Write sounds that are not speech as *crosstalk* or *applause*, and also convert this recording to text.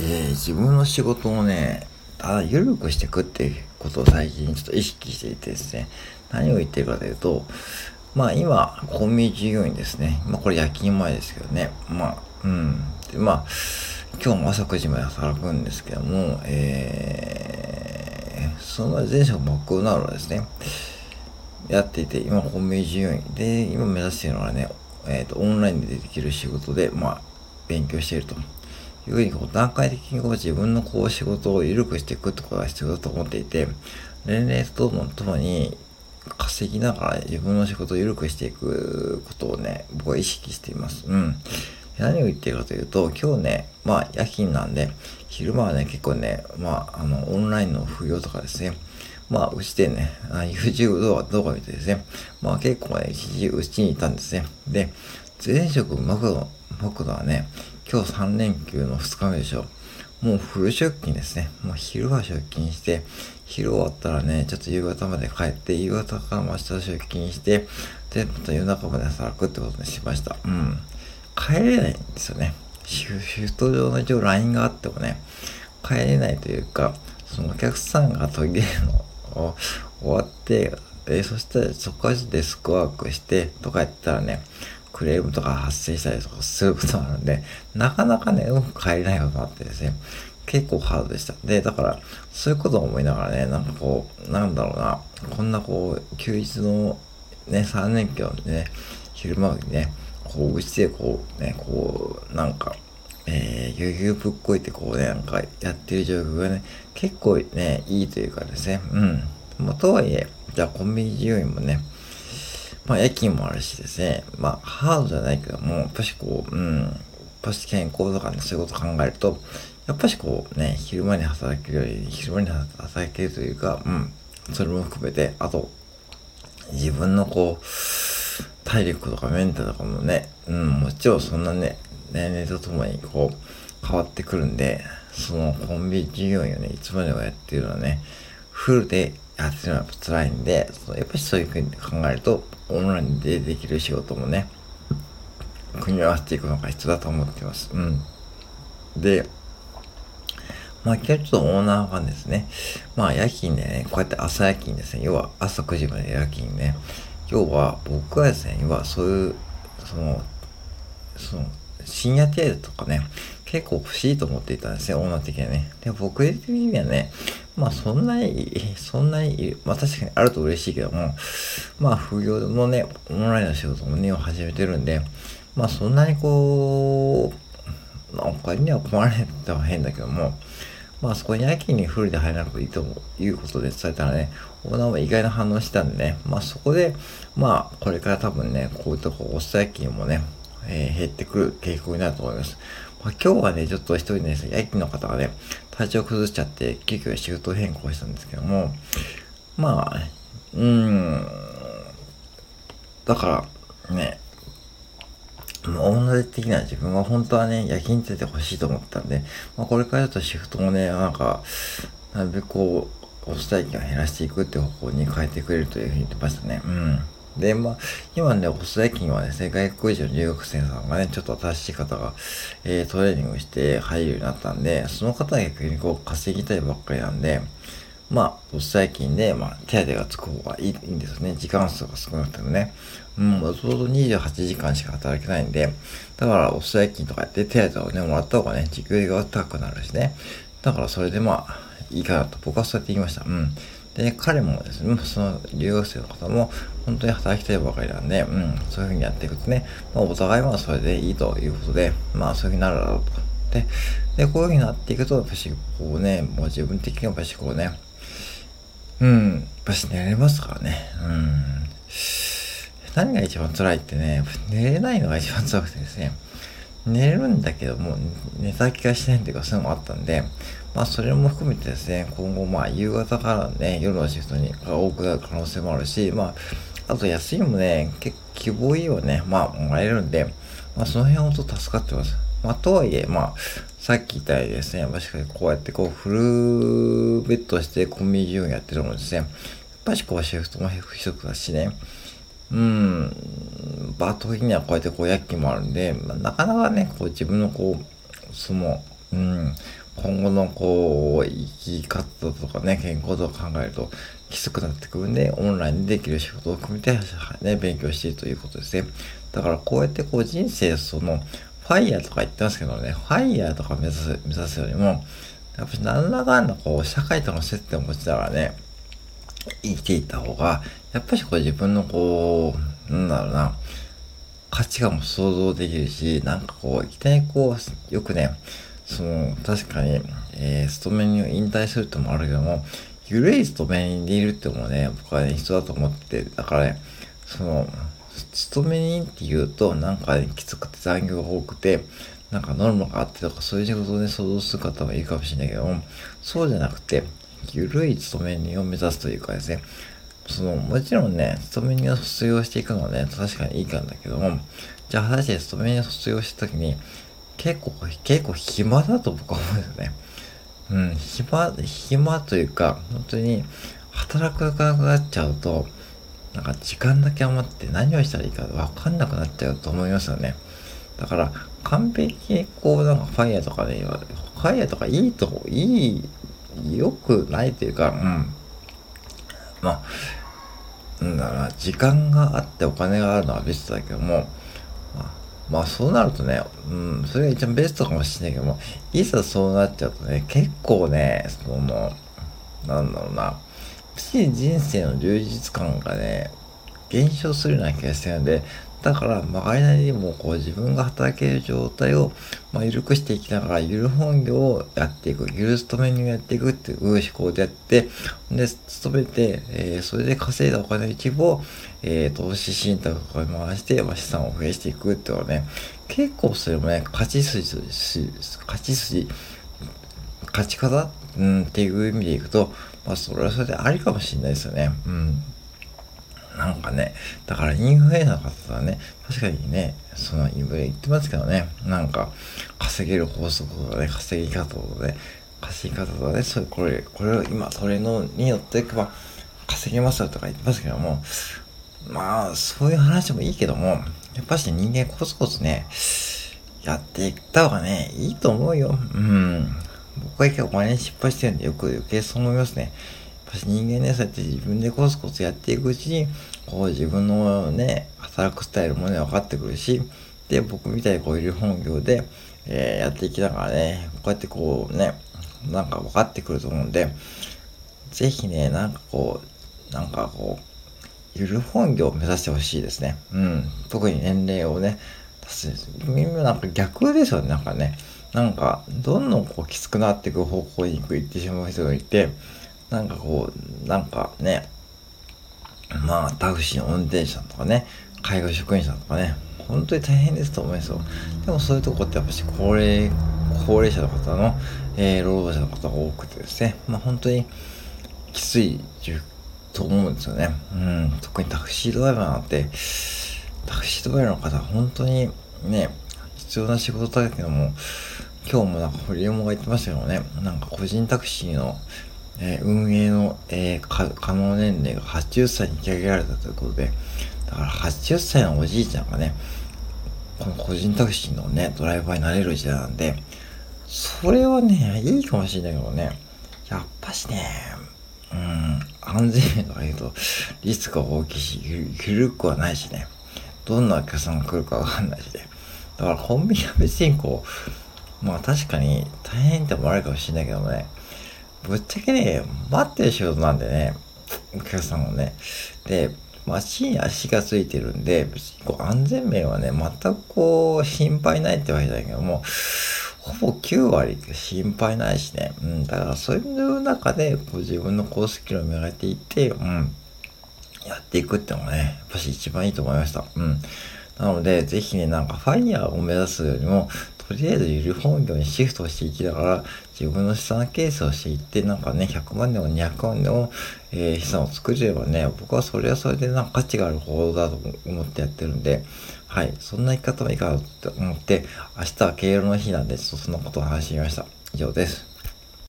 えー、自分の仕事をね、ただ緩くしていくっていうことを最近ちょっと意識していてですね、何を言ってるかというと、まあ今、コンビニ従業員ですね。まあこれ夜勤前ですけどね。まあ、うん。で、まあ、今日も朝9時まで働くんですけども、えー、その前職マクドナルドですね。やっていて、今コンビニ従業員で、今目指しているのはね、えっ、ー、と、オンラインでできる仕事で、まあ、勉強していると。いうふうにこう段階的にこう自分のこう仕事を緩くしていくってことが必要だと思っていて、年齢とともに稼ぎながら自分の仕事を緩くしていくことをね、僕は意識しています。うん。何を言ってるかというと、今日ね、まあ夜勤なんで、昼間はね、結構ね、まあ、あの、オンラインの副業とかですね、まあ、うちでね、YouTube 動画、動画見てですね、まあ結構ね、一時うちにいたんですね。で、前職マクド、マクドはね、今日3連休の2日目でしょ。もうフル出勤ですね。もう昼は出勤して、昼終わったらね、ちょっと夕方まで帰って、夕方から明日出勤して、で、また夜中まで働くってことにしました。うん。帰れないんですよね。シフト上の一応 LINE があってもね、帰れないというか、そのお客さんが途切れるの *laughs* を終わって、え、そしたらそこからデスクワークしてとか言ったらね、クレームとか発生したりとかすることがあるんで、なかなかね、うまく帰れないことがあってですね、結構ハードでした。で、だから、そういうことを思いながらね、なんかこう、なんだろうな、こんなこう、休日のね、3年休でね、昼間にね、こう、うちでこう、ね、こう、なんか、えー、ゆうぶっこいてこうね、なんかやってる状況がね、結構ね、いいというかですね、うん。まあ、とはいえ、じゃあコンビニ従業員もね、まあ、夜勤もあるしですね、まあ、ハードじゃないけども、やっぱしこう、うん、やっぱし健康とかね、そういうこと考えると、やっぱしこうね、昼間に働けるより、昼間に働けるというか、うん、それも含めて、あと、自分のこう、体力とかメンタルとかもね、うん、もちろんそんなね、年齢とともにこう、変わってくるんで、そのコンビニ従業員をね、いつまでもやってるのはね、フルでやってるのは辛いんで、やっぱりそういうふうに考えると、オンラインでできる仕事もね、組み合わせていくのが必要だと思ってます。うん。で、まあ今日ちょっとオーナーがですね、まあ夜勤でね、こうやって朝夜勤ですね、要は朝9時まで夜勤ね、要は僕はですね、要はそういう、その、その、深夜程度とかね、結構欲しいと思っていたんですよ、オーナー的にはね。で、僕的にはね、まあそんなに、そんなに、まあ確かにあると嬉しいけども、まあ副業のね、オンラインの仕事もね、始めてるんで、まあそんなにこう、まあお金には困られては変だけども、まあそこに夜勤にフルで入らなくていいということで伝えたらね、オーナーは意外な反応したんでね、まあそこで、まあこれから多分ね、こういうとこ、おス夜勤もね、えー、減ってくる傾向になると思います。まあ、今日はね、ちょっと一人ね、夜勤の方がね、体調崩しちゃって、急遽仕事変更したんですけども、まあ、うーん、だからね、もう女的には自分は本当はね、夜勤っててほしいと思ったんで、まあ、これからちょっとシフトもね、なんか、なるべくこう、お伝え期を減らしていくって方向に変えてくれるというふうに言ってましたね。うん。で、まあ、今ね、細田金はですね、外国人の留学生さんがね、ちょっと新しい方が、えー、トレーニングして入るようになったんで、その方が逆にこう稼ぎたいばっかりなんで、まあ、細田金で、まあ、手当がつく方がいいんですね。時間数が少なくてもね。うん、もともと28時間しか働けないんで、だから、お伝え金とかやって手当をね、もらった方がね、時給が高くなるしね。だから、それでまあ、いいかなと僕はそうやって言いました。うん。で、彼もですね、その留学生の方も本当に働きたいばかりなんで、うん、そういうふうにやっていくとね、まあ、お互いはそれでいいということで、まあそういうふうになるだろうと。で、でこういうふうになっていくと、やっぱしこうね、もう自分的にはやっぱしこうね、うん、やっぱし寝れますからね、うん。何が一番辛いってね、寝れないのが一番辛くてですね、寝れるんだけども、寝た気がしないっていうか、そういうのもあったんで、まあ、それも含めてですね、今後、まあ、夕方からね、夜のシフトに多くなる可能性もあるし、まあ、あと休みもね、結構希望いいをね、まあ、もらえるんで、まあ、その辺は本当助かってます。まあ、とはいえ、まあ、さっき言ったようにですね、まあ、しかしこうやってこう、フルベッドしてコンビニ従業やってるのもですね、やっぱしこう、シフトも不足だしね、うん、バート的にはこうやってこう、夜勤もあるんで、まあ、なかなかね、こう、自分のこう、その、うん、今後のこう、生き方とかね、健康とか考えるときつくなってくるんで、オンラインでできる仕事を組めて、ね、勉強しているということですね。だからこうやってこう人生その、ファイヤーとか言ってますけどね、ファイヤーとか目指す、目指すよりも、やっぱり何らかんだこう、社会との接点を持ちながらね、生きていった方が、やっぱりこう自分のこう、なんだろうな、価値観も想像できるし、なんかこう、いきなりこう、よくね、その、確かに、えー、勤めに引退するってもあるけども、ゆるい勤め人でいるってもね、僕はね、人だと思ってだからね、その、勤め人って言うと、なんか、ね、きつくて残業が多くて、なんかノルマがあってとか、そういう仕事で想像する方もいるかもしれないけども、そうじゃなくて、ゆるい勤め人を目指すというかですね、その、もちろんね、勤め人を卒業していくのはね、確かにいいかんだけども、じゃあ果たして勤め人を卒業した時に、結構、結構暇だと僕は思うんですよね。うん、暇、暇というか、本当に、働くがなくなっちゃうと、なんか時間だけ余って何をしたらいいかわかんなくなっちゃうと思いますよね。だから、完璧にこう、なんかファイヤーとかね、ファイヤーとかいいと、いい、良くないというか、うん。まあ、なんだろうな、時間があってお金があるのは別だけども、まあ、まあそうなるとね、うん、それが一番ベストかもしれないけども、いざそうなっちゃうとね、結構ね、その、なんだろうな、人生の充実感がね、減少するような気がしてるんで、だから、まがいなりにも、こう、自分が働ける状態を、まあ、緩くしていきながら、ゆる本業をやっていく、ゆる勤めにやっていくっていう思考でやって、で、勤めて、えー、それで稼いだお金の一部を、えー、投資信託とかに回して、まあ、資産を増やしていくっていうのはね、結構それもね、勝ち筋、勝ち筋、勝ち方、うん、っていう意味でいくと、まあ、それはそれでありかもしれないですよね。うん。なんかね、だからインフルエンサーの方はね、確かにね、そのインフレ言ってますけどね、なんか稼げる法則とかね、稼ぎ方とかね、稼ぎ方とかね、それ、これ、これを今、それの、によっていけば稼げますよとか言ってますけども、まあ、そういう話もいいけども、やっぱし人間コツコツね、やっていった方がね、いいと思うよ。うん。僕は一回お金失敗してるんで、よく余計そう思いますね。人間ね、そうやって自分でコツコツやっていくうちに、こう自分のね、働くスタイルもね、分かってくるし、で、僕みたいにこういう本業で、えー、やっていきながらね、こうやってこうね、なんか分かってくると思うんで、ぜひね、なんかこう、なんかこう、ゆる本業を目指してほしいですね。うん。特に年齢をね、足す。今なんか逆ですよね、なんかね。なんか、どんどんこうきつくなっていく方向に行ってしまう人がいて、なんかこう、なんかね、まあ、タクシーの運転手さんとかね、介護職員さんとかね、本当に大変ですと思いますよ。でもそういうとこってやっぱし高齢、高齢者の方の、えー、労働者の方が多くてですね、まあ本当にきついと思うんですよね。うん、特にタクシードライバーなんて、タクシードライバーの方は本当にね、必要な仕事だけども、今日もなんか堀山が言ってましたけどね、なんか個人タクシーのえー、運営の、えー、可能年齢が80歳に引き上げられたということで、だから80歳のおじいちゃんがね、この個人タクシーのね、ドライバーになれる時代なんで、それはね、いいかもしれないけどね、やっぱしね、うん、安全面とか言うと、リスクが大きいし、緩くはないしね、どんなお客さんが来るかわかんないしね。だからコンビニは別にこう、まあ確かに大変ってもあるかもしれないけどね、ぶっちゃけね、待ってる仕事なんでね、お客さんもね。で、足に足がついてるんで、こう安全面はね、全くこう、心配ないってわけじゃないけども、ほぼ9割心配ないしね。うん、だからそういう中で、こう自分の高スキルを磨いていって、うん、やっていくってのがね、やっぱし一番いいと思いました。うん。なので、ぜひね、なんかファイヤーを目指すよりも、とりあえずゆる本業にシフトしていきながら、自分の資産形成をしていって、なんかね、100万でも200万でも、えー、資産を作れればね、僕はそれはそれでなんか価値がある行動だと思ってやってるんで、はい、そんな生き方もいいかなと思って、明日は敬老の日なんで、ちょっとそんなことを話してみました。以上です。